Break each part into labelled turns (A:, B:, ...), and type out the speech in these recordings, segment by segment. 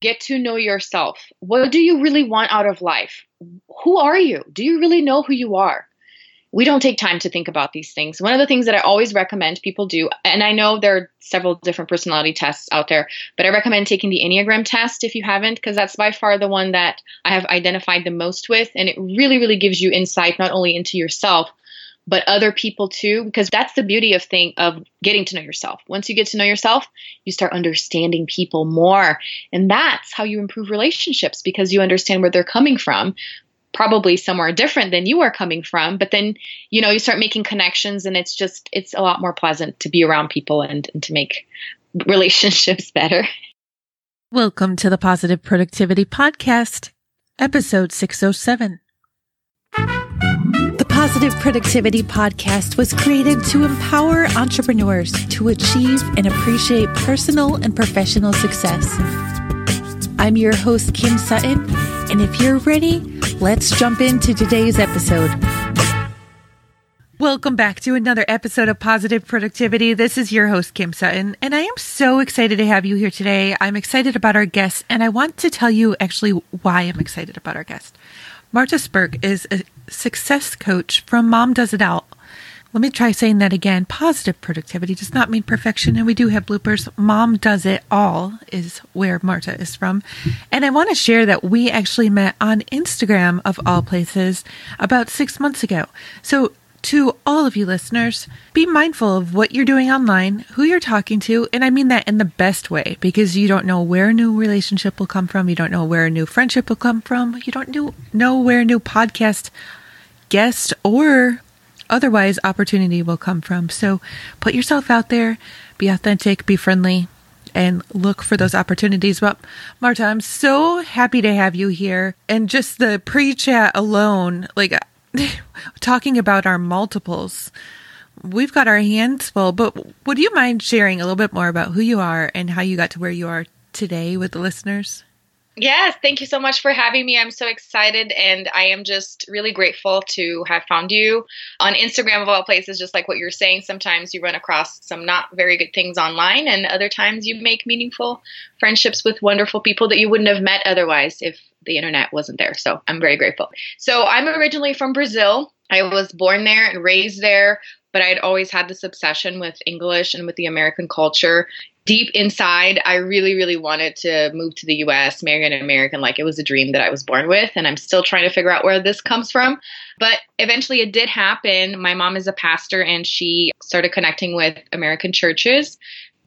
A: Get to know yourself. What do you really want out of life? Who are you? Do you really know who you are? we don't take time to think about these things. One of the things that I always recommend people do, and I know there are several different personality tests out there, but I recommend taking the Enneagram test if you haven't, because that's by far the one that I have identified the most with. And it really, really gives you insight not only into yourself, but other people too, because that's the beauty of thing of getting to know yourself. Once you get to know yourself, you start understanding people more. And that's how you improve relationships because you understand where they're coming from probably somewhere different than you are coming from but then you know you start making connections and it's just it's a lot more pleasant to be around people and, and to make relationships better
B: welcome to the positive productivity podcast episode 607 the Positive Productivity Podcast was created to empower entrepreneurs to achieve and appreciate personal and professional success. I'm your host, Kim Sutton, and if you're ready, let's jump into today's episode. Welcome back to another episode of Positive Productivity. This is your host, Kim Sutton, and I am so excited to have you here today. I'm excited about our guest, and I want to tell you actually why I'm excited about our guest. Marta Spirk is a success coach from Mom Does It All. Let me try saying that again. Positive productivity does not mean perfection, and we do have bloopers. Mom does it all is where Marta is from. And I want to share that we actually met on Instagram, of all places, about six months ago. So, to all of you listeners, be mindful of what you're doing online, who you're talking to, and I mean that in the best way because you don't know where a new relationship will come from, you don't know where a new friendship will come from, you don't know where a new podcast guest or otherwise opportunity will come from. So put yourself out there, be authentic, be friendly, and look for those opportunities. Well, Marta, I'm so happy to have you here. And just the pre chat alone, like talking about our multiples, we've got our hands full. But would you mind sharing a little bit more about who you are and how you got to where you are today with the listeners?
A: Yes, thank you so much for having me. I'm so excited and I am just really grateful to have found you on Instagram of all places, just like what you're saying. Sometimes you run across some not very good things online, and other times you make meaningful friendships with wonderful people that you wouldn't have met otherwise if the internet wasn't there. So I'm very grateful. So I'm originally from Brazil. I was born there and raised there, but I'd always had this obsession with English and with the American culture deep inside, I really, really wanted to move to the US, marry an American. Like it was a dream that I was born with. And I'm still trying to figure out where this comes from. But eventually it did happen. My mom is a pastor and she started connecting with American churches.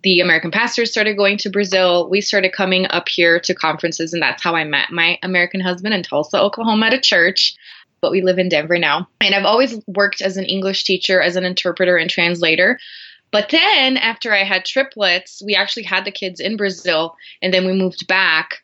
A: The American pastors started going to Brazil. We started coming up here to conferences, and that's how I met my American husband in Tulsa, Oklahoma, at a church but we live in Denver now. And I've always worked as an English teacher, as an interpreter and translator. But then after I had triplets, we actually had the kids in Brazil and then we moved back.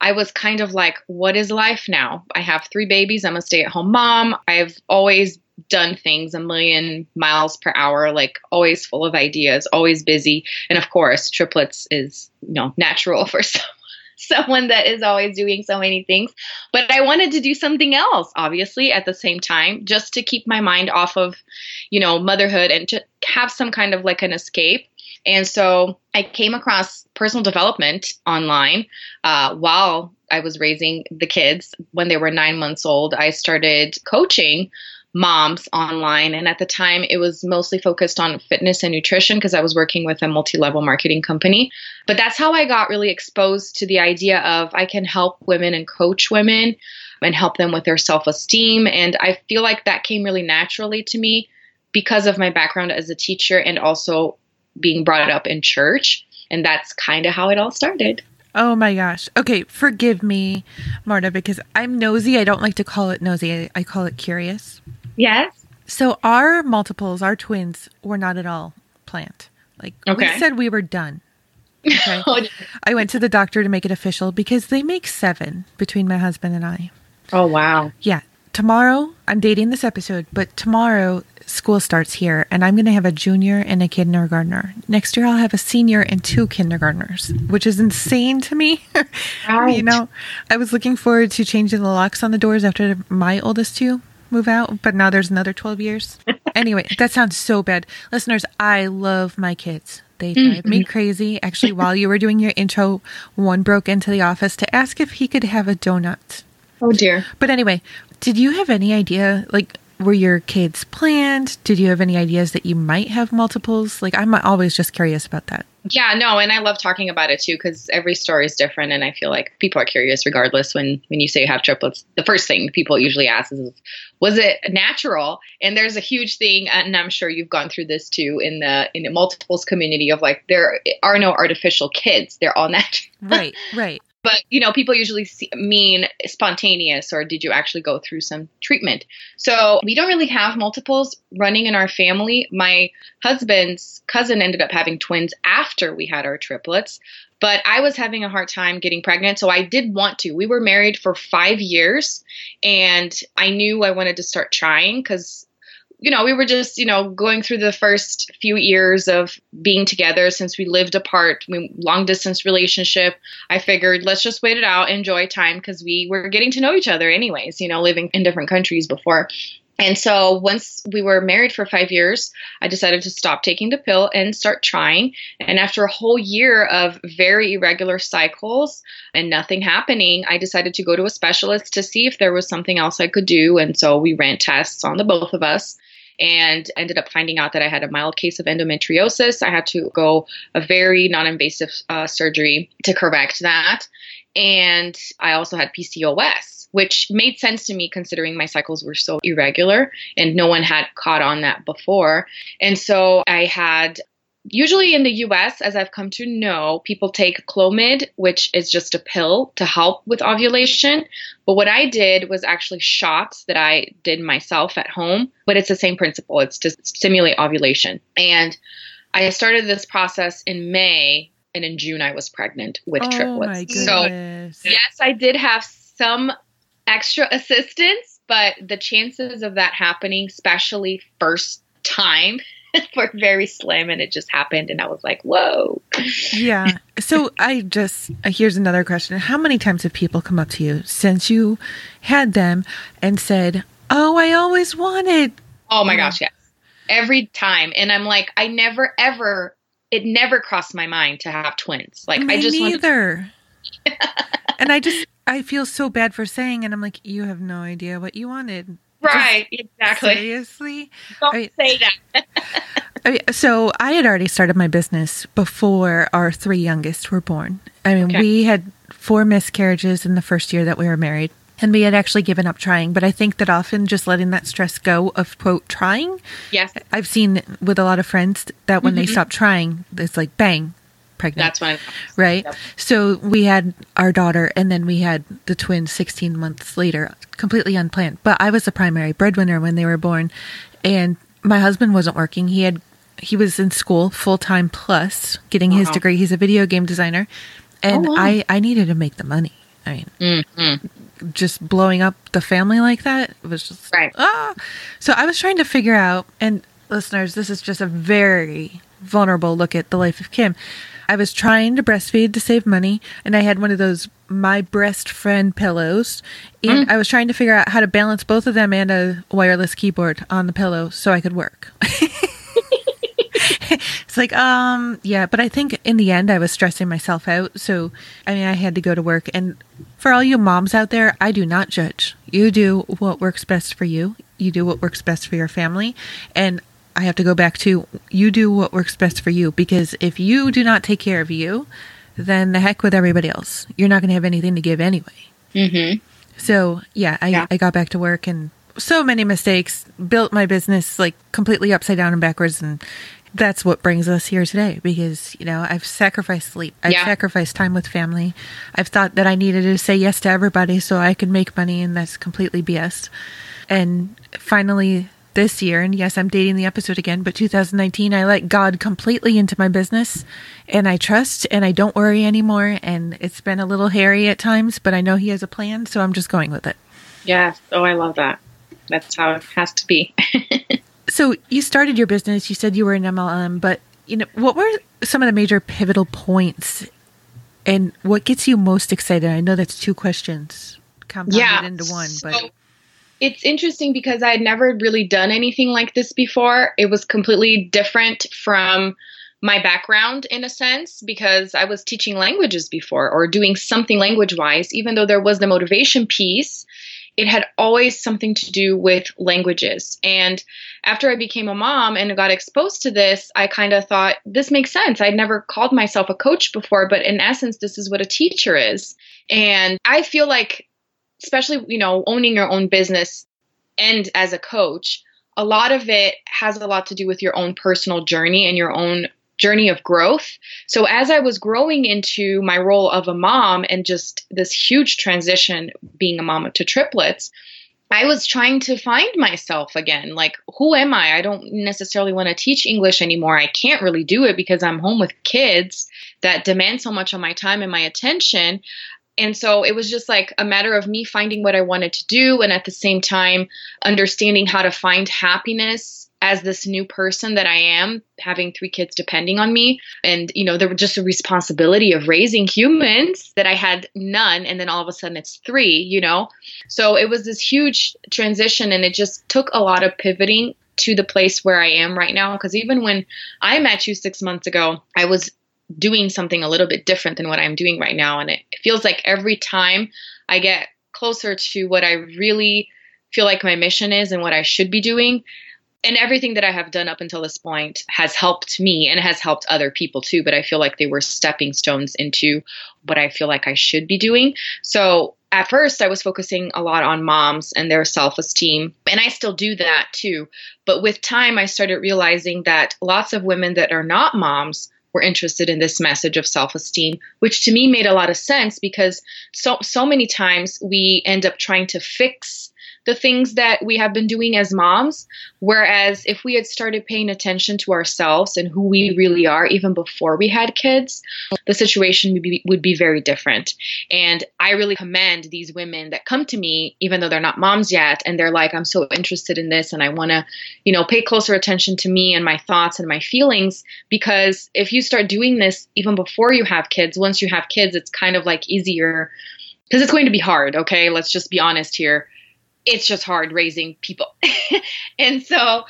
A: I was kind of like, what is life now? I have three babies. I'm a stay at home mom. I've always done things a million miles per hour, like always full of ideas, always busy. And of course, triplets is, you know, natural for some someone that is always doing so many things. But I wanted to do something else, obviously, at the same time, just to keep my mind off of, you know, motherhood and to have some kind of like an escape. And so I came across personal development online uh, while I was raising the kids. When they were nine months old, I started coaching moms online. And at the time, it was mostly focused on fitness and nutrition because I was working with a multi level marketing company. But that's how I got really exposed to the idea of I can help women and coach women and help them with their self esteem. And I feel like that came really naturally to me because of my background as a teacher and also being brought up in church. And that's kind of how it all started.
B: Oh my gosh. Okay, forgive me, Marta, because I'm nosy. I don't like to call it nosy, I, I call it curious.
A: Yes.
B: So our multiples, our twins, were not at all planned. Like okay. we said we were done. Okay. Oh, I went to the doctor to make it official because they make seven between my husband and I.
A: Oh wow.
B: Yeah. Tomorrow, I'm dating this episode, but tomorrow school starts here and I'm going to have a junior and a kindergartner. Next year I'll have a senior and two kindergartners, which is insane to me. Right. you know, I was looking forward to changing the locks on the doors after my oldest two move out, but now there's another 12 years. anyway, that sounds so bad. Listeners, I love my kids. They mm-hmm. drive me crazy. Actually, while you were doing your intro, one broke into the office to ask if he could have a donut.
A: Oh dear.
B: But anyway, did you have any idea, like, were your kids planned? Did you have any ideas that you might have multiples? Like, I'm always just curious about that.
A: Yeah, no, and I love talking about it too because every story is different, and I feel like people are curious regardless. When when you say you have triplets, the first thing people usually ask is, "Was it natural?" And there's a huge thing, uh, and I'm sure you've gone through this too in the in the multiples community of like there are no artificial kids; they're all natural.
B: Right, right
A: but you know people usually see, mean spontaneous or did you actually go through some treatment so we don't really have multiples running in our family my husband's cousin ended up having twins after we had our triplets but I was having a hard time getting pregnant. So I did want to. We were married for five years and I knew I wanted to start trying because you know, we were just, you know, going through the first few years of being together since we lived apart, we, long distance relationship. I figured let's just wait it out, enjoy time because we were getting to know each other anyways, you know, living in different countries before. And so once we were married for five years, I decided to stop taking the pill and start trying. And after a whole year of very irregular cycles and nothing happening, I decided to go to a specialist to see if there was something else I could do. And so we ran tests on the both of us and ended up finding out that I had a mild case of endometriosis. I had to go a very non invasive uh, surgery to correct that. And I also had PCOS, which made sense to me considering my cycles were so irregular and no one had caught on that before. And so I had usually in the US, as I've come to know, people take Clomid, which is just a pill to help with ovulation. But what I did was actually shots that I did myself at home, but it's the same principle. It's to stimulate ovulation. And I started this process in May, and in June I was pregnant with
B: oh
A: triplets.
B: So,
A: yes, I did have some extra assistance, but the chances of that happening, especially first time, were very slim and it just happened and I was like, whoa.
B: Yeah. So I just, uh, here's another question. How many times have people come up to you since you had them and said, oh, I always wanted.
A: Oh my gosh, yes. Every time. And I'm like, I never, ever, it never crossed my mind to have twins. Like,
B: Me
A: I just
B: neither. and I just, I feel so bad for saying, and I'm like, you have no idea what you wanted.
A: Right, Just, exactly.
B: Seriously?
A: Don't I mean, say that.
B: I mean, so I had already started my business before our three youngest were born. I mean, okay. we had four miscarriages in the first year that we were married. And we had actually given up trying, but I think that often just letting that stress go of quote trying.
A: Yes.
B: I've seen with a lot of friends that when mm-hmm. they stop trying, it's like bang, pregnant.
A: That's when,
B: right? Yep. So we had our daughter, and then we had the twins 16 months later, completely unplanned. But I was the primary breadwinner when they were born, and my husband wasn't working. He had he was in school full time plus getting wow. his degree. He's a video game designer, and oh, wow. I I needed to make the money. I mean, mm-hmm. just blowing up the family like that was just
A: right.
B: Ah. So I was trying to figure out, and listeners, this is just a very vulnerable look at the life of Kim. I was trying to breastfeed to save money, and I had one of those my breast friend pillows, and mm. I was trying to figure out how to balance both of them and a wireless keyboard on the pillow so I could work. it's like, um, yeah, but I think in the end I was stressing myself out. So, I mean, I had to go to work. And for all you moms out there, I do not judge. You do what works best for you, you do what works best for your family. And I have to go back to you do what works best for you because if you do not take care of you, then the heck with everybody else. You're not going to have anything to give anyway.
A: Mm-hmm.
B: So yeah I, yeah, I got back to work and so many mistakes. Built my business like completely upside down and backwards, and that's what brings us here today. Because you know I've sacrificed sleep, I've yeah. sacrificed time with family. I've thought that I needed to say yes to everybody so I could make money, and that's completely BS. And finally, this year, and yes, I'm dating the episode again, but 2019, I let God completely into my business and I trust and I don't worry anymore. And it's been a little hairy at times, but I know He has a plan, so I'm just going with it.
A: Yes. Oh, I love that. That's how it has to be.
B: so you started your business, you said you were an MLM, but you know, what were some of the major pivotal points and what gets you most excited? I know that's two questions compounded yeah. into one, but.
A: It's interesting because I had never really done anything like this before. It was completely different from my background in a sense because I was teaching languages before or doing something language wise, even though there was the motivation piece. It had always something to do with languages. And after I became a mom and got exposed to this, I kind of thought, this makes sense. I'd never called myself a coach before, but in essence, this is what a teacher is. And I feel like, especially, you know, owning your own business and as a coach, a lot of it has a lot to do with your own personal journey and your own journey of growth. So as I was growing into my role of a mom and just this huge transition being a mom to triplets, I was trying to find myself again. Like, who am I? I don't necessarily want to teach English anymore. I can't really do it because I'm home with kids that demand so much of my time and my attention. And so it was just like a matter of me finding what I wanted to do and at the same time understanding how to find happiness as this new person that I am, having three kids depending on me. And, you know, there was just a responsibility of raising humans that I had none. And then all of a sudden it's three, you know? So it was this huge transition and it just took a lot of pivoting to the place where I am right now. Because even when I met you six months ago, I was doing something a little bit different than what I'm doing right now. And it feels like every time I get closer to what I really feel like my mission is and what I should be doing, and everything that I have done up until this point has helped me and has helped other people too. But I feel like they were stepping stones into what I feel like I should be doing. So at first, I was focusing a lot on moms and their self esteem, and I still do that too. But with time, I started realizing that lots of women that are not moms were interested in this message of self-esteem which to me made a lot of sense because so so many times we end up trying to fix the things that we have been doing as moms. Whereas if we had started paying attention to ourselves and who we really are even before we had kids, the situation would be, would be very different. And I really commend these women that come to me, even though they're not moms yet, and they're like, I'm so interested in this and I want to, you know, pay closer attention to me and my thoughts and my feelings. Because if you start doing this even before you have kids, once you have kids, it's kind of like easier because it's going to be hard, okay? Let's just be honest here it's just hard raising people. and so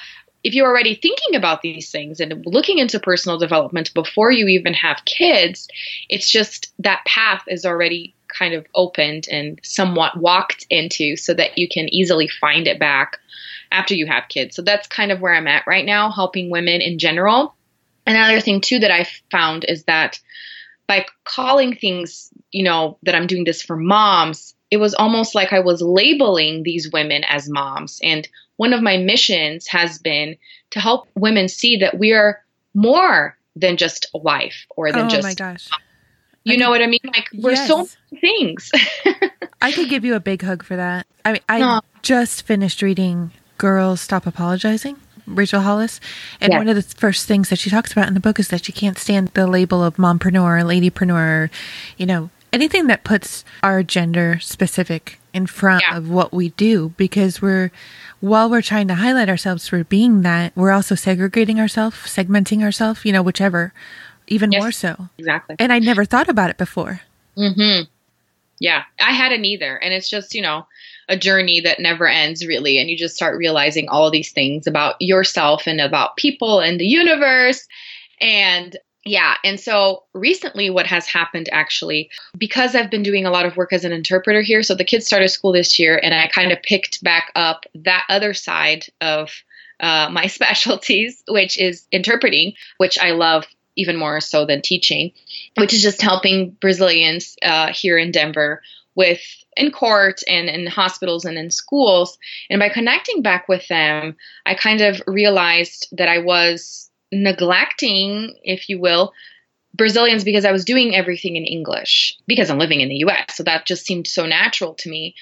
A: if you're already thinking about these things and looking into personal development before you even have kids, it's just that path is already kind of opened and somewhat walked into so that you can easily find it back after you have kids. So that's kind of where I'm at right now, helping women in general. Another thing, too, that I found is that by calling things, you know, that I'm doing this for moms, it was almost like I was labeling these women as moms. And one of my missions has been to help women see that we are more than just a wife or than
B: oh
A: just.
B: Oh my gosh.
A: You I know could, what I mean? Like we're yes. so many things.
B: I could give you a big hug for that. I mean, I just finished reading Girls Stop Apologizing. Rachel Hollis. And one of the first things that she talks about in the book is that she can't stand the label of mompreneur, ladypreneur, you know, anything that puts our gender specific in front yeah. of what we do because we're while we're trying to highlight ourselves for being that we're also segregating ourselves segmenting ourselves you know whichever even yes, more so.
A: Exactly.
B: And i never thought about it before.
A: Mm-hmm. Yeah i hadn't either. And it's just you know a journey that never ends really. And you just start realizing all these things about yourself and about people and the universe. And yeah. And so recently, what has happened actually, because I've been doing a lot of work as an interpreter here, so the kids started school this year, and I kind of picked back up that other side of uh, my specialties, which is interpreting, which I love even more so than teaching, which is just helping Brazilians uh, here in Denver with in court and in hospitals and in schools. And by connecting back with them, I kind of realized that I was neglecting, if you will, Brazilians because I was doing everything in English because I'm living in the US. So that just seemed so natural to me.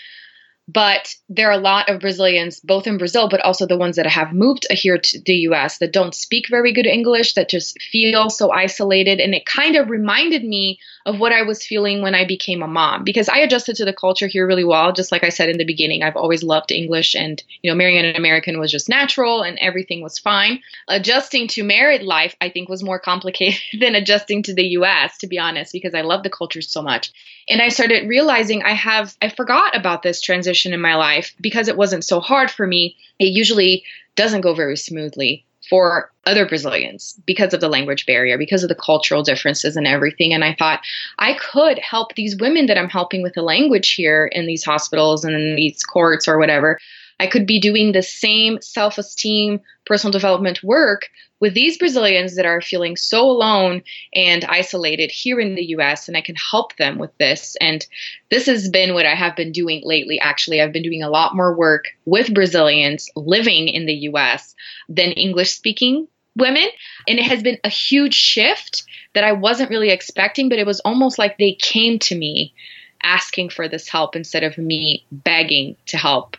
A: But there are a lot of Brazilians, both in Brazil, but also the ones that have moved here to the US that don't speak very good English, that just feel so isolated. And it kind of reminded me of what I was feeling when I became a mom because I adjusted to the culture here really well. Just like I said in the beginning, I've always loved English and, you know, marrying an American was just natural and everything was fine. Adjusting to married life, I think, was more complicated than adjusting to the US, to be honest, because I love the culture so much. And I started realizing I have, I forgot about this transition in my life because it wasn't so hard for me. It usually doesn't go very smoothly for other Brazilians because of the language barrier, because of the cultural differences and everything. And I thought I could help these women that I'm helping with the language here in these hospitals and in these courts or whatever. I could be doing the same self esteem, personal development work with these Brazilians that are feeling so alone and isolated here in the US, and I can help them with this. And this has been what I have been doing lately, actually. I've been doing a lot more work with Brazilians living in the US than English speaking women. And it has been a huge shift that I wasn't really expecting, but it was almost like they came to me asking for this help instead of me begging to help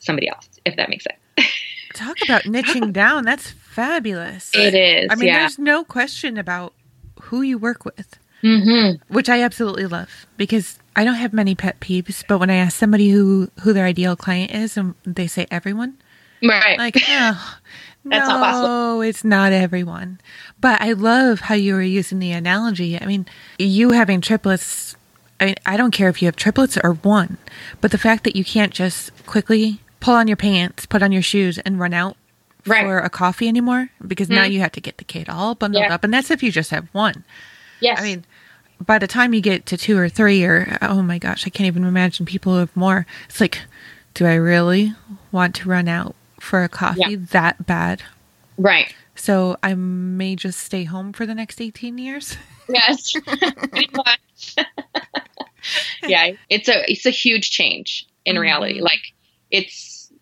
A: somebody else, if that makes sense.
B: Talk about niching down. That's fabulous.
A: It is.
B: I mean,
A: yeah.
B: there's no question about who you work with,
A: Mm-hmm.
B: which I absolutely love because I don't have many pet peeves. But when I ask somebody who who their ideal client is, and they say everyone,
A: Right.
B: like, oh,
A: That's
B: no,
A: not possible.
B: it's not everyone. But I love how you were using the analogy. I mean, you having triplets. I mean, I don't care if you have triplets or one, but the fact that you can't just quickly pull on your pants, put on your shoes, and run out
A: Right.
B: for a coffee anymore because now
A: Mhm.
B: you have to get the kid all bundled
A: Yeah.
B: up, and that's if you just have one.
A: yes.
B: I mean, by the time you get to two or three, or oh my gosh, I can't even imagine people who have more. It's like, do I really want to run out for a coffee
A: Yeah.
B: that bad?
A: right.
B: So I may just stay home for the next 18 years.
A: Yes. Yeah, it's a it's a huge change in reality.
B: Mhm.
A: Like it's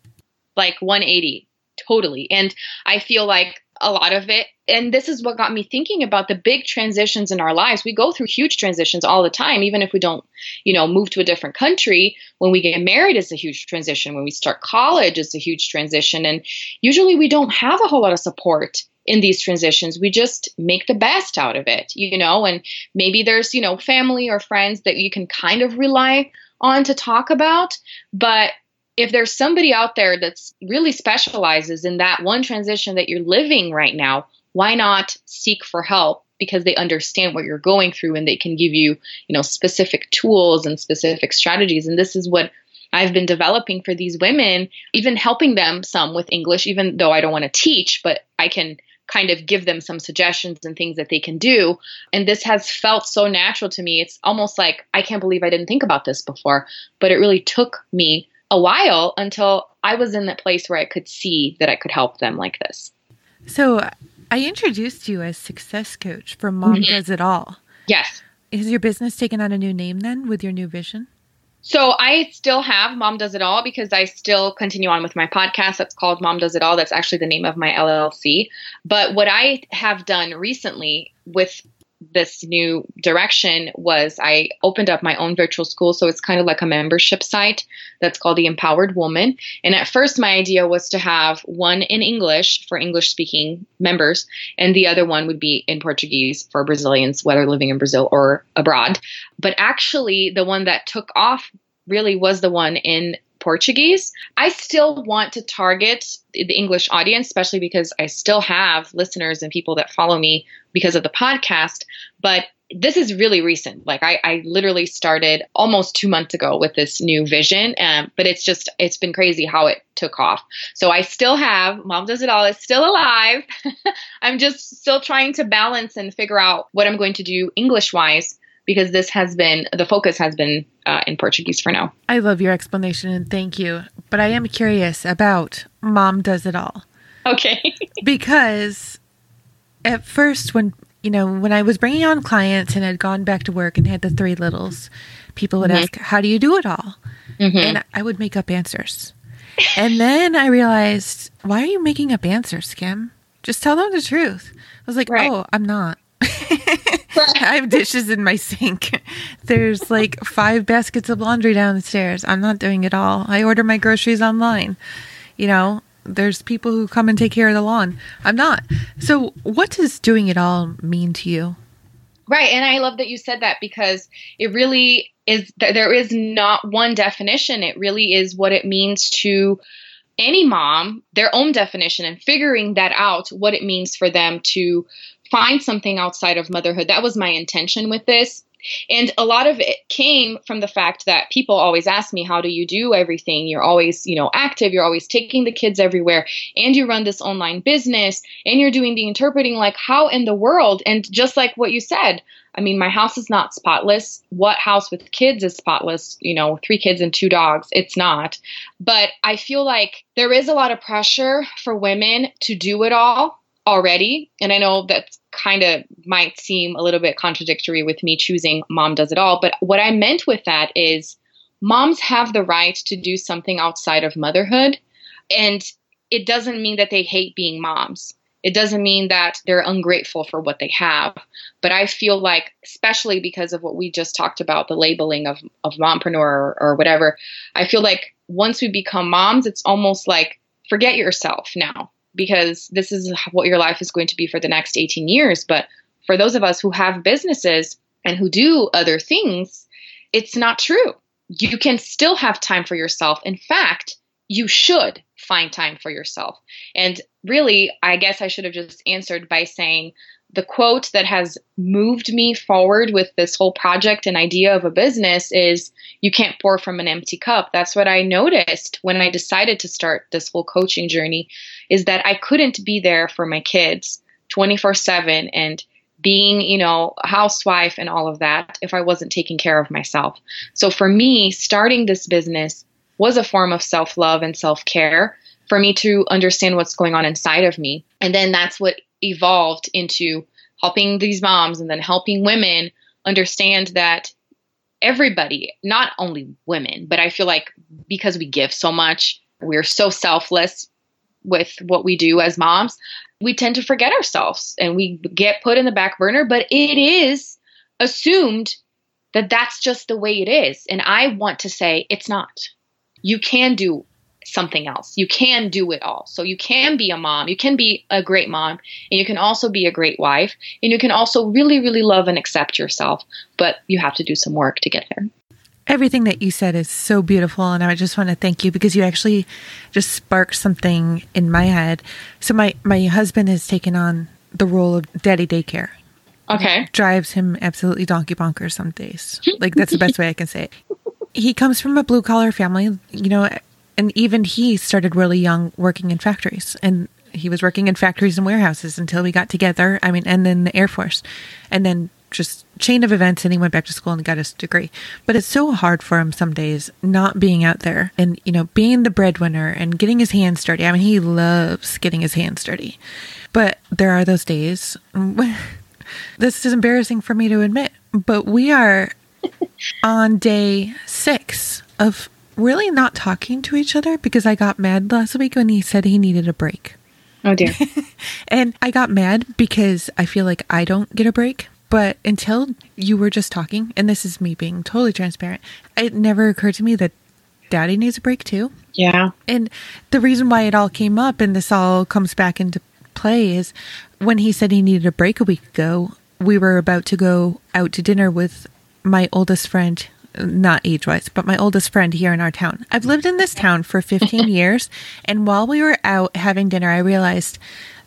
A: like 180 totally. And I feel like a lot of it and this is what got me thinking about the big transitions in our lives. We go through huge transitions all the time even if we don't, you know, move to a different country. When we get married it's a huge transition. When we start college it's a huge transition and usually we don't have a whole lot of support in these transitions. We just make the best out of it, you know, and maybe there's, you know, family or friends that you can kind of rely on to talk about. But if there's somebody out there that's really specializes in that one transition that you're living right now, why not seek for help? Because they understand what you're going through and they can give you, you know, specific tools and specific strategies. And this is what I've been developing for these women, even helping them some with English, even though I don't want to teach, but I can kind of give them some suggestions and things that they can do. And this has felt so natural to me. It's almost like I can't believe I didn't think about this before, but it really took me a while until I was in that place where I could see that I could help them like this.
B: So I introduced you as success coach for Mom
A: Mhm.
B: Does It All.
A: Yes.
B: Is your business taken on a new name then with your new vision?
A: So I still have Mom Does It All because I still continue on with my podcast that's called Mom Does It All. That's actually the name of my LLC. But what I have done recently with this new direction was I opened up my own virtual school. So it's kind of like a membership site that's called The Empowered Woman. And at first, my idea was to have one in English for English speaking members, and the other one would be in Portuguese for Brazilians, whether living in Brazil or abroad. But actually, the one that took off really was the one in Portuguese. I still want to target the English audience, especially because I still have listeners and people that follow me because of the podcast. But this is really recent. Like I, I literally started almost two months ago with this new vision. Um, but it's just it's been crazy how it took off. So I still have Mom Does It All is still alive. I'm just still trying to balance and figure out what I'm going to do English wise because this has been the focus has been uh, in Portuguese for now.
B: I love your explanation and thank you. But I am curious about Mom Does It All.
A: Okay.
B: because at first when you know when i was bringing on clients and had gone back to work and had the three littles people would
A: Mhm.
B: ask how do you do it all
A: Mhm.
B: and i would make up answers and then i realized why are you making up answers kim just tell them the truth i was like
A: Right.
B: oh i'm not I have dishes in my sink. There's like five baskets of laundry downstairs. I'm not doing it all. I order my groceries online. You know, there's people who come and take care of the lawn. I'm not. So, what does doing it all mean to you?
A: Right, and I love that you said that because it really is there is not one definition. It really is what it means to any mom, their own definition and figuring that out what it means for them to find something outside of motherhood. That was my intention with this. And a lot of it came from the fact that people always ask me, How do you do everything? You're always, you know, active, you're always taking the kids everywhere, and you run this online business, and you're doing the interpreting. Like, how in the world? And just like what you said, I mean, my house is not spotless. What house with kids is spotless? You know, three kids and two dogs. It's not. But I feel like there is a lot of pressure for women to do it all already. And I know that kind of might seem a little bit contradictory with me choosing mom does it all. But what I meant with that is moms have the right to do something outside of motherhood. And it doesn't mean that they hate being moms. It doesn't mean that they're ungrateful for what they have. But I feel like, especially because of what we just talked about, the labeling of, of mompreneur or, or whatever, I feel like once we become moms, it's almost like forget yourself now because this is what your life is going to be for the next 18 years. But for those of us who have businesses and who do other things, it's not true. You can still have time for yourself. In fact, you should find time for yourself. And really, I guess I should have just answered by saying the quote that has moved me forward with this whole project and idea of a business is you can't pour from an empty cup. That's what I noticed when I decided to start this whole coaching journey is that I couldn't be there for my kids 24/7 and being, you know, housewife and all of that if I wasn't taking care of myself. So for me, starting this business was a form of self-love and self-care for me to understand what's going on inside of me. And then that's what evolved into helping these moms and then helping women understand that everybody, not only women, but I feel like because we give so much, we're so selfless with what we do as moms, we tend to forget ourselves and we get put in the back burner, but it is assumed that that's just the way it is. And I want to say it's not. You can do something else. You can do it all. So you can be a mom, you can be a great mom, and you can also be a great wife, and you can also really, really love and accept yourself. But you have to do some work to get there.
B: Everything that you said is so beautiful, and I just want to thank you because you actually just sparked something in my head. So my my husband has taken on the role of daddy daycare.
A: Okay,
B: drives him absolutely donkey bonkers some days. Like that's the best way I can say it. He comes from a blue collar family. You know, and even he started really young working in factories. And he was working in factories and warehouses until we got together i mean and then the air force. And then just chain of events and he went back to school and got his degree. But it's so hard for him some days not being out there and you know being the breadwinner and getting his hands dirty. I mean he loves getting his hands dirty. But there are those days this is embarrassing for me to admit but we are on day six of really not talking to each other because I got mad last week when he said he needed a break.
A: Oh dear.
B: and I got mad because I feel like I don't get a break. But until you were just talking, and this is me being totally transparent, it never occurred to me that daddy needs a break too.
A: Yeah.
B: And the reason why it all came up and this all comes back into play is when he said he needed a break a week ago, we were about to go out to dinner with my oldest friend not age wise, but my oldest friend here in our town. I've lived in this town for 15 years, and while we were out having dinner, I realized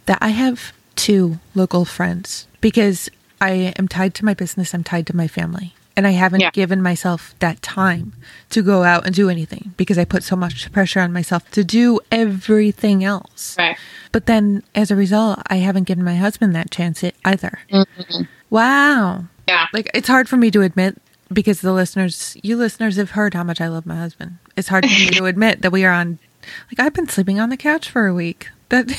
B: that I have two local friends because I am tied to my business, I'm tied to my family. And I haven't yeah. given myself that time to go out and do anything because I put so much pressure on myself to do everything else.
A: Right.
B: But then as a result, I haven't given my husband that chance either. Mm-hmm. Wow.
A: Yeah.
B: Like it's hard for me to admit because the listeners, you listeners have heard how much I love my husband. It's hard for me to admit that we are on, like, I've been sleeping on the couch for a week. That,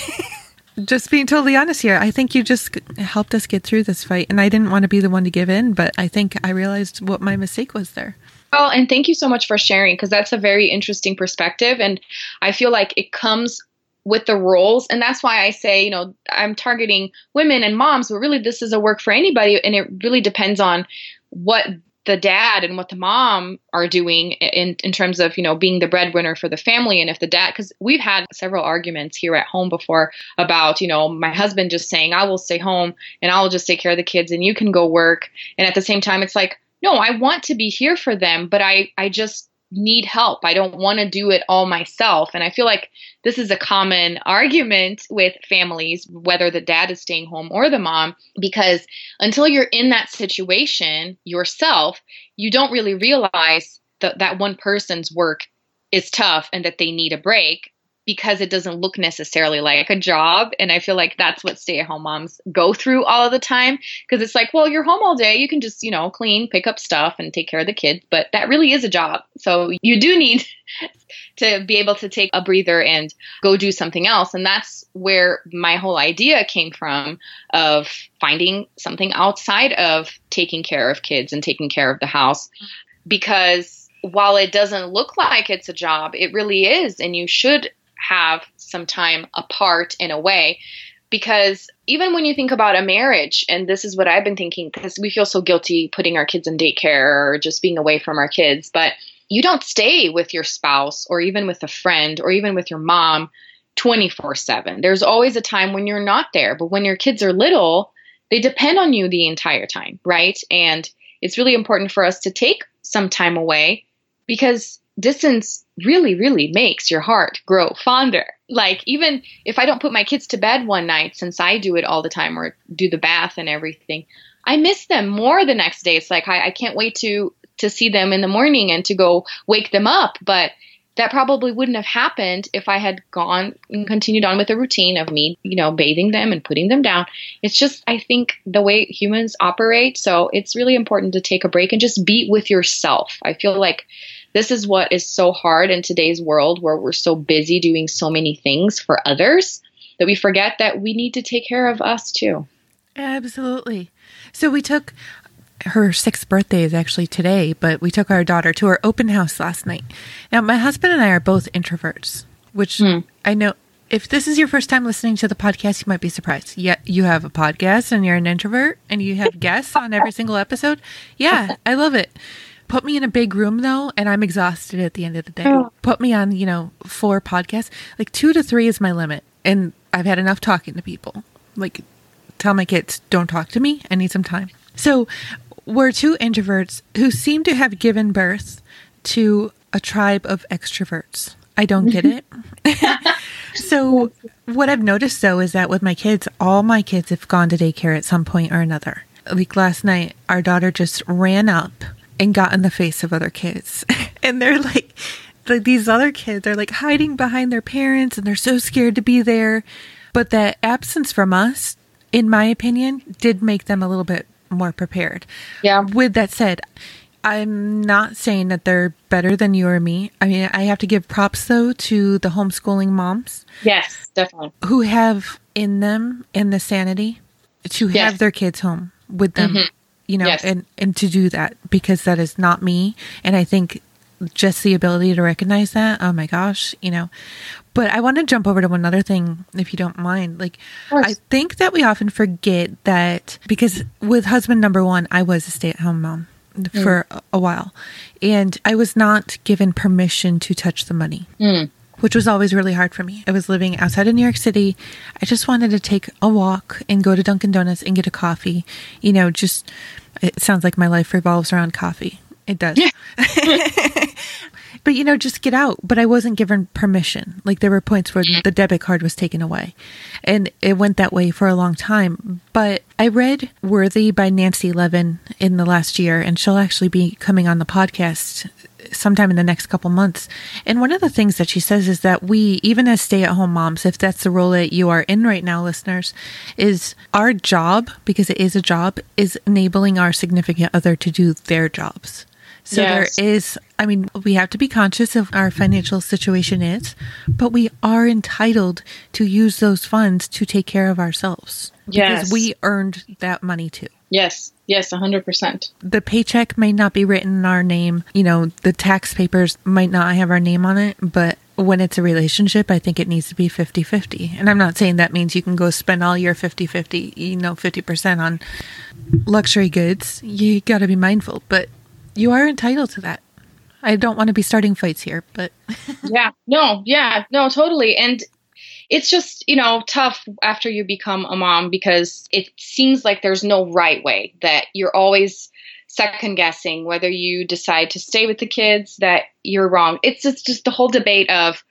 B: just being totally honest here, I think you just helped us get through this fight. And I didn't want to be the one to give in, but I think I realized what my mistake was there.
A: Well, and thank you so much for sharing because that's a very interesting perspective. And I feel like it comes with the roles. And that's why I say, you know, I'm targeting women and moms, but really this is a work for anybody. And it really depends on what the dad and what the mom are doing in, in terms of you know being the breadwinner for the family. And if the dad because we've had several arguments here at home before about you know my husband just saying i will stay home and i'll just take care of the kids and you can go work. And at the same time it's like no i want to be here for them but i i just need help. I don't want to do it all myself. And I feel like this is a common argument with families, whether the dad is staying home or the mom, because until you're in that situation yourself, you don't really realize that that one person's work is tough and that they need a break because it doesn't look necessarily like a job. And I feel like that's what stay at home moms go through all of the time. Because it's like, well, you're home all day. You can just, you know, clean, pick up stuff, and take care of the kids. But that really is a job. So you do need to be able to take a breather and go do something else. And that's where my whole idea came from of finding something outside of taking care of kids and taking care of the house. Because while it doesn't look like it's a job, it really is. And you should have some time apart in a way. Because even when you think about a marriage and this is what i've been thinking because we feel so guilty putting our kids in daycare or just being away from our kids but you don't stay with your spouse or even with a friend or even with your mom 24 7 there's always a time when you're not there but when your kids are little they depend on you the entire time right? And it's really important for us to take some time away because distance really, really makes your heart grow fonder. Like, even if I don't put my kids to bed one night, since I do it all the time or do the bath and everything, I miss them more the next day. It's like I, I can't wait to to see them in the morning and to go wake them up. But that probably wouldn't have happened if I had gone and continued on with the routine of me, you know, bathing them and putting them down. It's just, I think, the way humans operate. So it's really important to take a break and just be with yourself. I feel like this is what is so hard in today's world where we're so busy doing so many things for others that we forget that we need to take care of us too.
B: Absolutely. So we took her sixth birthday is actually today, but we took our daughter to her open house last night. Now, my husband and I are both introverts, which mm. I know if this is your first time listening to the podcast, you might be surprised. Yeah, you have a podcast and you're an introvert and you have guests on every single episode. Yeah, I love it. Put me in a big room though, and I'm exhausted at the end of the day. Oh. Put me on, you know, four podcasts. Like two to three is my limit. And I've had enough talking to people. Like, tell my kids, don't talk to me. I need some time. So, we're two introverts who seem to have given birth to a tribe of extroverts. I don't get it. so, what I've noticed though is that with my kids, all my kids have gone to daycare at some point or another. Like last night, our daughter just ran up and got in the face of other kids. and they're like, like these other kids are like hiding behind their parents and they're so scared to be there. But that absence from us, in my opinion, did make them a little bit more prepared.
A: Yeah.
B: With that said, I'm not saying that they're better than you or me. I mean, I have to give props though to the homeschooling moms.
A: Yes, definitely.
B: Who have in them in the sanity to yes. have their kids home with them. Mm-hmm you know, yes. and, and to do that because that is not me. And I think just the ability to recognize that, oh my gosh, you know. But I want to jump over to one other thing, if you don't mind. Like, I think that we often forget that because with husband number one, I was a stay at home mom mm. for a while. And I was not given permission to touch the money. Mm which was always really hard for me. I was living outside of New York City. I just wanted to take a walk and go to Dunkin' Donuts and get a coffee. You know, just it sounds like my life revolves around coffee. It does. Yeah. but you know, just get out. But I wasn't given permission. Like there were points where the debit card was taken away. And it went that way for a long time. But I read Worthy by Nancy Levin in the last year, and she'll actually be coming on the podcast sometime in the next couple months. And one of the things that she says is that we, even as stay at home moms, if that's the role that you are in right now, listeners, is our job, because it is a job, is enabling our significant other to do their jobs. So yes. there is, I mean, we have to be conscious of our financial situation is, but we are entitled to use those funds to take care of ourselves. Yes. Because we earned that money too.
A: Yes. Yes, 100%.
B: The paycheck may not be written in our name. You know, the tax papers might not have our name on it, but when it's a relationship, I think it needs to be 50 50. And I'm not saying that means you can go spend all your 50 50, you know, 50% on luxury goods. You got to be mindful, but you are entitled to that. I don't want to be starting fights here, but.
A: yeah, no, yeah, no, totally. And it's just, you know, tough after you become a mom because it seems like there's no right way, that you're always second guessing whether you decide to stay with the kids that you're wrong. It's just, just the whole debate of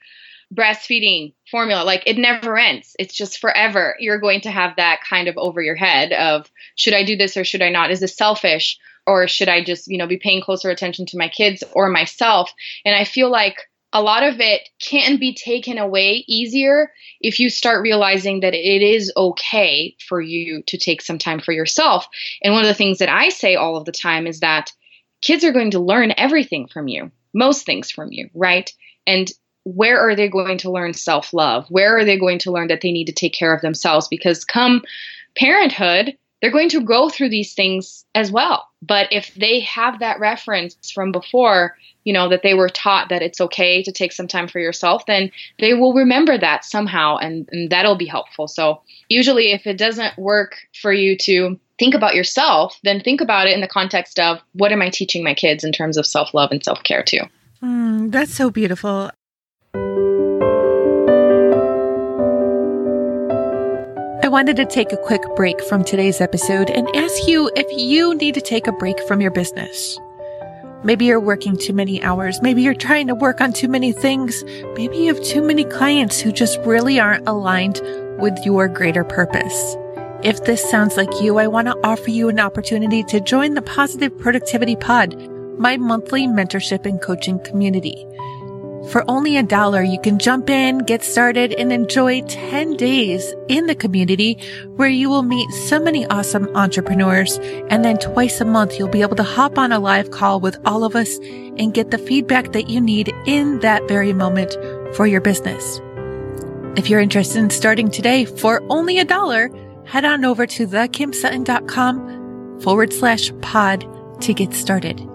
A: breastfeeding formula. Like it never ends. It's just forever. You're going to have that kind of over your head of should i do this or should i not? Is this selfish? Or should i just you know be paying closer attention to my kids or myself? And i feel like a lot of it can be taken away easier if you start realizing that it is okay for you to take some time for yourself. And one of the things that I say all of the time is that kids are going to learn everything from you, most things from you, right? And where are they going to learn self love? Where are they going to learn that they need to take care of themselves? Because come parenthood, they're going to go through these things as well. But if they have that reference from before, you know, that they were taught that it's okay to take some time for yourself, then they will remember that somehow and, and that'll be helpful. So, usually, if it doesn't work for you to think about yourself, then think about it in the context of what am I teaching my kids in terms of self love and self care too.
B: Mm, that's so beautiful. I wanted to take a quick break from today's episode and ask you if you need to take a break from your business. Maybe you're working too many hours. Maybe you're trying to work on too many things. Maybe you have too many clients who just really aren't aligned with your greater purpose. If this sounds like you, I want to offer you an opportunity to join the Positive Productivity Pod, my monthly mentorship and coaching community. For only a dollar, you can jump in, get started, and enjoy 10 days in the community where you will meet so many awesome entrepreneurs. And then twice a month, you'll be able to hop on a live call with all of us and get the feedback that you need in that very moment for your business. If you're interested in starting today for only a dollar, head on over to thekimsutton.com forward slash pod to get started.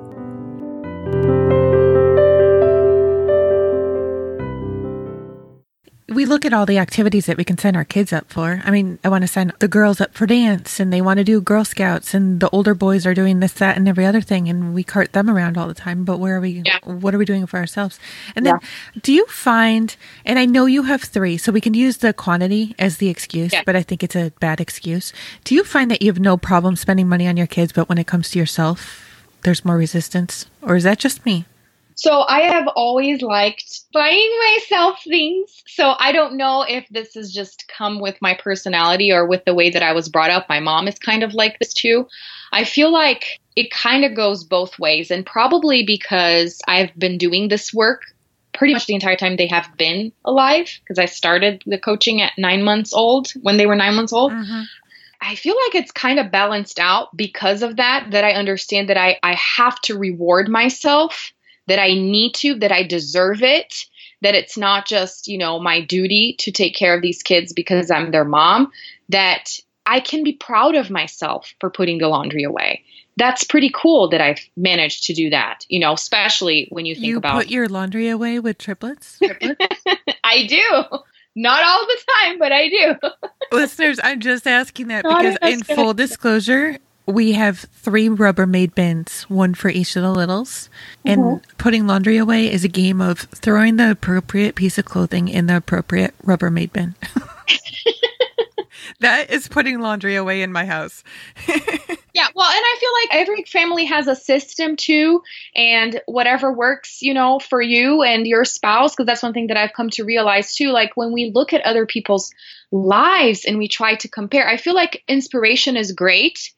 B: We look at all the activities that we can send our kids up for. I mean, I want to send the girls up for dance and they want to do Girl Scouts and the older boys are doing this, that, and every other thing. And we cart them around all the time. But where are we? Yeah. What are we doing for ourselves? And then yeah. do you find, and I know you have three, so we can use the quantity as the excuse, yeah. but I think it's a bad excuse. Do you find that you have no problem spending money on your kids, but when it comes to yourself, there's more resistance? Or is that just me?
A: So I have always liked buying myself things. So I don't know if this has just come with my personality or with the way that I was brought up. My mom is kind of like this too. I feel like it kind of goes both ways, and probably because I've been doing this work pretty much the entire time they have been alive, because I started the coaching at nine months old when they were nine months old. Mm-hmm. I feel like it's kind of balanced out because of that, that I understand that I, I have to reward myself that I need to, that I deserve it, that it's not just, you know, my duty to take care of these kids because I'm their mom, that I can be proud of myself for putting the laundry away. That's pretty cool that I've managed to do that, you know, especially when you think
B: you
A: about You
B: put your laundry away with triplets.
A: triplets? I do. Not all the time, but I do.
B: Listeners, I'm just asking that because, in full disclosure, we have three Rubbermaid bins, one for each of the littles. And mm-hmm. putting laundry away is a game of throwing the appropriate piece of clothing in the appropriate Rubbermaid bin. that is putting laundry away in my house.
A: yeah, well, and I feel like every family has a system too, and whatever works, you know, for you and your spouse, because that's one thing that I've come to realize too. Like when we look at other people's lives and we try to compare, I feel like inspiration is great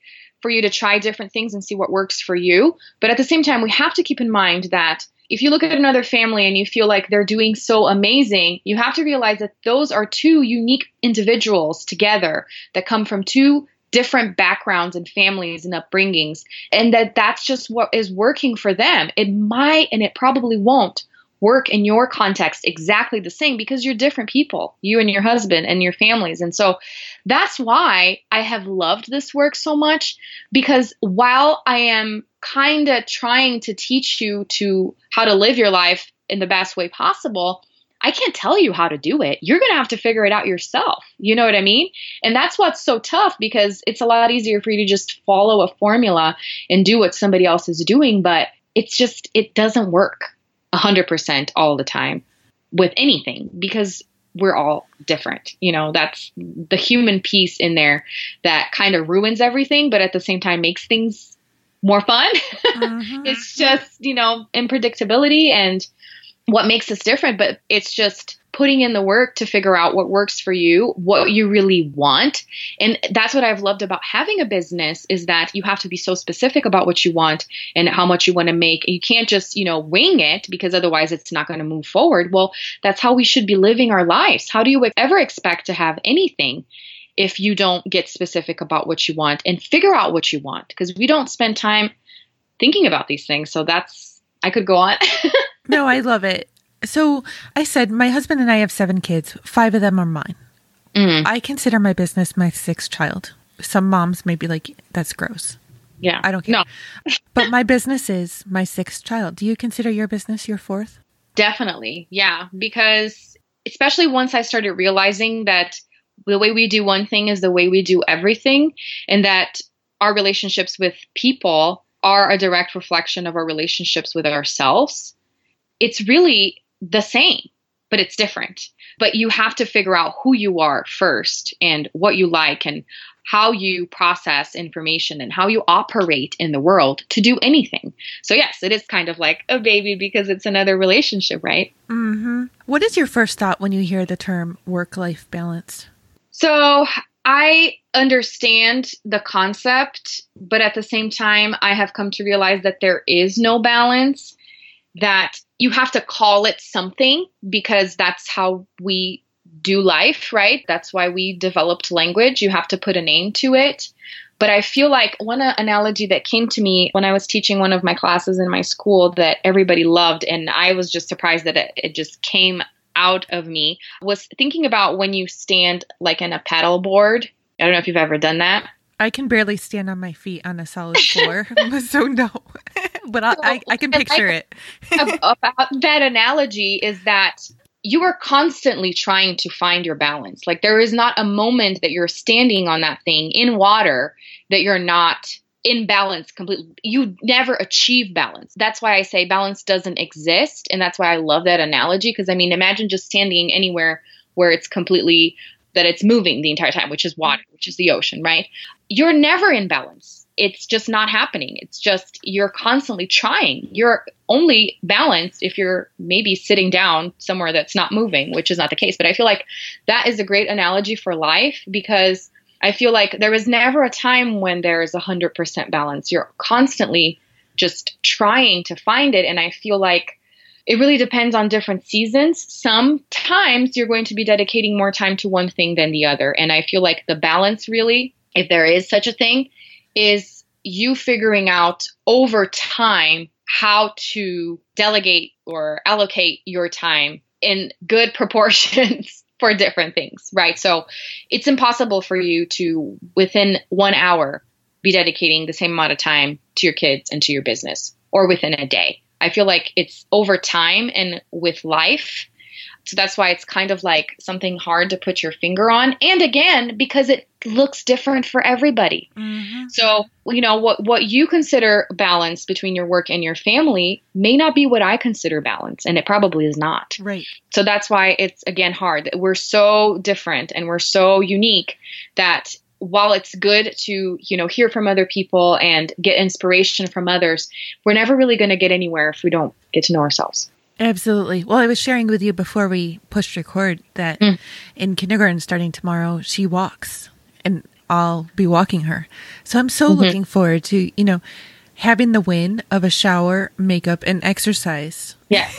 A: for you to try different things and see what works for you. But at the same time, we have to keep in mind that if you look at another family and you feel like they're doing so amazing, you have to realize that those are two unique individuals together that come from two different backgrounds and families and upbringings and that that's just what is working for them. It might and it probably won't work in your context exactly the same because you're different people, you and your husband and your families. And so that's why I have loved this work so much because while I am kind of trying to teach you to how to live your life in the best way possible, I can't tell you how to do it. You're going to have to figure it out yourself. You know what I mean? And that's what's so tough because it's a lot easier for you to just follow a formula and do what somebody else is doing, but it's just, it doesn't work 100% all the time with anything because we're all different. You know, that's the human piece in there that kind of ruins everything, but at the same time makes things more fun. Mm-hmm. it's just, you know, unpredictability and what makes us different, but it's just putting in the work to figure out what works for you, what you really want. And that's what I've loved about having a business is that you have to be so specific about what you want and how much you want to make. You can't just, you know, wing it because otherwise it's not going to move forward. Well, that's how we should be living our lives. How do you ever expect to have anything if you don't get specific about what you want and figure out what you want? Because we don't spend time thinking about these things. So that's, I could go on.
B: no, I love it. So I said, my husband and I have seven kids. Five of them are mine. Mm. I consider my business my sixth child. Some moms may be like, that's gross.
A: Yeah.
B: I don't care. No. but my business is my sixth child. Do you consider your business your fourth?
A: Definitely. Yeah. Because especially once I started realizing that the way we do one thing is the way we do everything, and that our relationships with people are a direct reflection of our relationships with ourselves. It's really the same, but it's different. But you have to figure out who you are first and what you like and how you process information and how you operate in the world to do anything. So, yes, it is kind of like a baby because it's another relationship, right?
B: Mm-hmm. What is your first thought when you hear the term work life balance?
A: So, I understand the concept, but at the same time, I have come to realize that there is no balance, that you have to call it something because that's how we do life, right? That's why we developed language. You have to put a name to it. But I feel like one uh, analogy that came to me when I was teaching one of my classes in my school that everybody loved, and I was just surprised that it, it just came out of me, was thinking about when you stand like in a paddle board. I don't know if you've ever done that.
B: I can barely stand on my feet on a solid floor, so no. but I, I, I, can picture it.
A: about that analogy is that you are constantly trying to find your balance. Like there is not a moment that you're standing on that thing in water that you're not in balance completely. You never achieve balance. That's why I say balance doesn't exist. And that's why I love that analogy. Because I mean, imagine just standing anywhere where it's completely that it's moving the entire time, which is water, mm-hmm. which is the ocean, right? You're never in balance. It's just not happening. It's just you're constantly trying. You're only balanced if you're maybe sitting down somewhere that's not moving, which is not the case. But I feel like that is a great analogy for life because I feel like there is never a time when there is 100% balance. You're constantly just trying to find it. And I feel like it really depends on different seasons. Sometimes you're going to be dedicating more time to one thing than the other. And I feel like the balance, really, if there is such a thing, is you figuring out over time how to delegate or allocate your time in good proportions for different things, right? So it's impossible for you to, within one hour, be dedicating the same amount of time to your kids and to your business or within a day. I feel like it's over time and with life. So that's why it's kind of like something hard to put your finger on. And again, because it looks different for everybody. Mm-hmm. So, you know, what what you consider balance between your work and your family may not be what I consider balance, and it probably is not.
B: Right.
A: So that's why it's again hard. We're so different and we're so unique that while it's good to you know hear from other people and get inspiration from others we're never really going to get anywhere if we don't get to know ourselves
B: absolutely well i was sharing with you before we pushed record that mm. in kindergarten starting tomorrow she walks and i'll be walking her so i'm so mm-hmm. looking forward to you know having the win of a shower makeup and exercise
A: yeah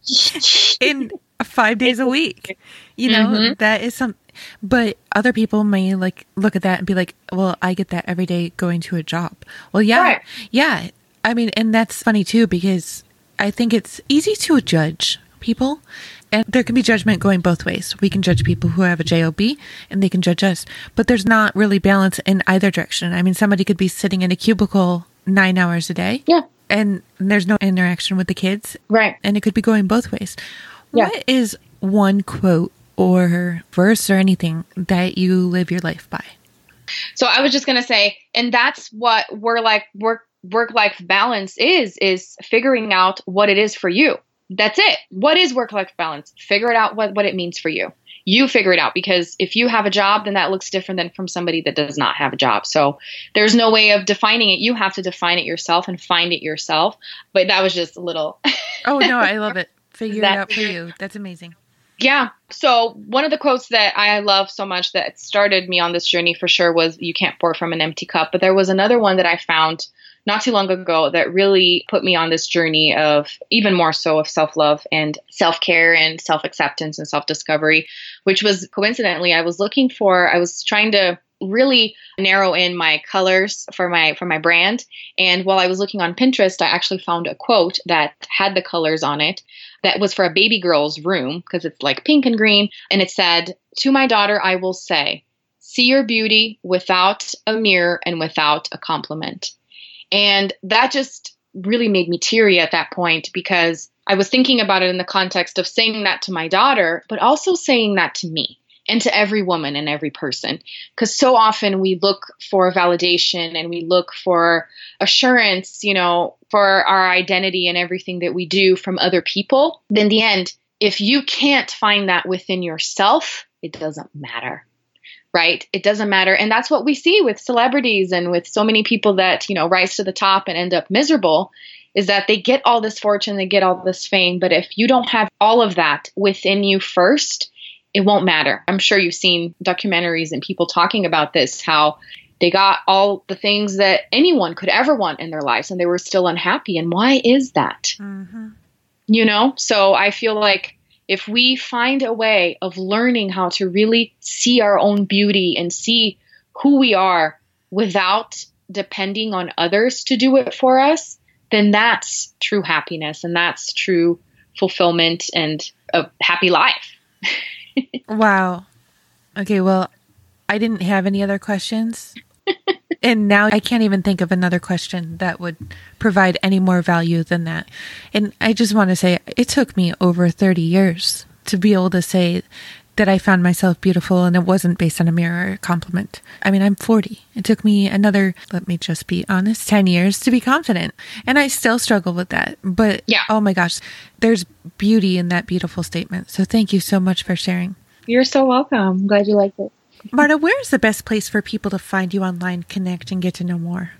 B: in five days a week you know mm-hmm. that is some but other people may like look at that and be like, well, I get that every day going to a job. Well, yeah. Right. Yeah. I mean, and that's funny too, because I think it's easy to judge people. And there can be judgment going both ways. We can judge people who have a job and they can judge us, but there's not really balance in either direction. I mean, somebody could be sitting in a cubicle nine hours a day.
A: Yeah.
B: And there's no interaction with the kids.
A: Right.
B: And it could be going both ways. Yeah. What is one quote or verse or anything that you live your life by?
A: So I was just going to say, and that's what we're like work work life balance is is figuring out what it is for you. That's it. What is work life balance? Figure it out what what it means for you. you figure it out because if you have a job, then that looks different than from somebody that does not have a job. So there's no way of defining it. You have to define it yourself and find it yourself. But that was just a little.
B: oh, no, I love it. Figure that, it out for you. That's amazing.
A: Yeah. So one of the quotes that I love so much that started me on this journey for sure was "You can't pour from an empty cup." But there was another one that I found not too long ago that really put me on this journey of even more so of self love and self care and self acceptance and self discovery, which was coincidentally, I was looking for, I was trying to really narrow in my colors for my for my brand and while i was looking on pinterest i actually found a quote that had the colors on it that was for a baby girl's room because it's like pink and green and it said to my daughter i will say see your beauty without a mirror and without a compliment. And that just really made me teary at that point because I was thinking about it in the context of saying that to my daughter, but also saying that to me and to every woman and every person. Because so often we look for validation and we look for assurance, you know, for our identity and everything that we do from other people. In the end, if you can't find that within yourself, it doesn't matter right? It doesn't matter. And that's what we see with celebrities and with so many people that, you know, rise to the top and end up miserable is that they get all this fortune, they get all this fame, but if you don't have all of that within you first, it won't matter. I'm sure you've seen documentaries and people talking about this how they got all the things that anyone could ever want in their lives and they were still unhappy. And why is that? Mm-hmm. You know? So I feel like if we find a way of learning how to really see our own beauty and see who we are without depending on others to do it for us, then that's true happiness and that's true fulfillment and a happy life.
B: wow. Okay, well, I didn't have any other questions. And now I can't even think of another question that would provide any more value than that. And I just want to say it took me over 30 years to be able to say that I found myself beautiful and it wasn't based on a mirror compliment. I mean, I'm 40. It took me another, let me just be honest, 10 years to be confident. And I still struggle with that. But yeah. oh my gosh, there's beauty in that beautiful statement. So thank you so much for sharing.
A: You're so welcome. I'm glad you liked it.
B: Marta, where's the best place for people to find you online, connect, and get to know more?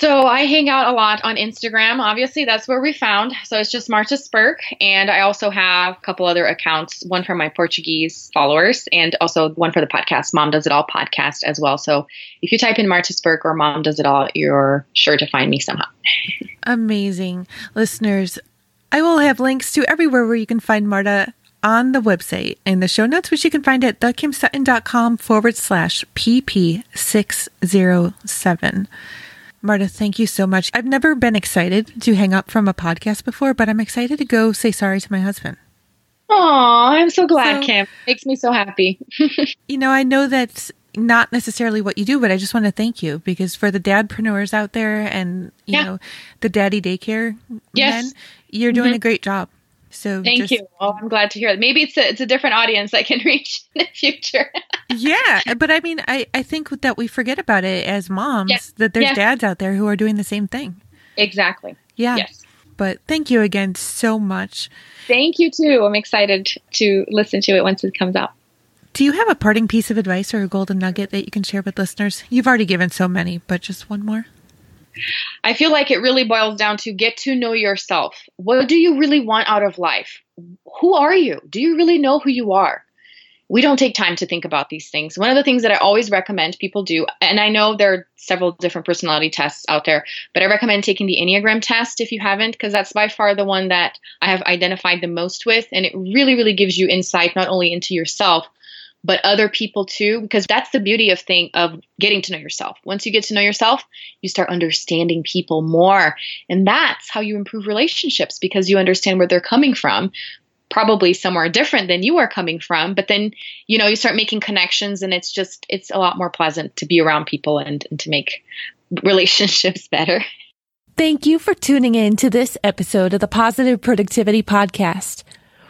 A: So I hang out a lot on Instagram. Obviously, that's where we found. So it's just Marta Spirk. And I also have a couple other accounts, one for my Portuguese followers and also one for the podcast, Mom Does It All podcast as well. So if you type in Marta Spirk or Mom Does It All, you're sure to find me somehow.
B: Amazing. Listeners, I will have links to everywhere where you can find Marta on the website in the show notes, which you can find at thekimsutton.com forward slash PP607. Marta, thank you so much. I've never been excited to hang up from a podcast before, but I'm excited to go say sorry to my husband.
A: Oh, I'm so glad, so, Kim. Makes me so happy.
B: you know, I know that's not necessarily what you do, but I just want to thank you because for the dadpreneurs out there and, you yeah. know, the daddy daycare yes. men, you're doing mm-hmm. a great job. So
A: thank just, you. Well, I'm glad to hear that. Maybe it's a, it's a different audience I can reach in the future.
B: yeah, but I mean, I I think that we forget about it as moms yes. that there's yes. dads out there who are doing the same thing.
A: Exactly.
B: Yeah. Yes. But thank you again so much.
A: Thank you too. I'm excited to listen to it once it comes out.
B: Do you have a parting piece of advice or a golden nugget that you can share with listeners? You've already given so many, but just one more.
A: I feel like it really boils down to get to know yourself. What do you really want out of life? Who are you? Do you really know who you are? We don't take time to think about these things. One of the things that I always recommend people do, and I know there are several different personality tests out there, but I recommend taking the Enneagram test if you haven't, because that's by far the one that I have identified the most with. And it really, really gives you insight not only into yourself, but other people too because that's the beauty of thing of getting to know yourself. Once you get to know yourself you start understanding people more. And that's how you improve relationships because you understand where they're coming from probably somewhere different than you are coming from but then you know you start making connections and it's just it's a lot more pleasant to be around people and, and to make relationships better.
B: Thank you for tuning in to this episode of the positive productivity podcast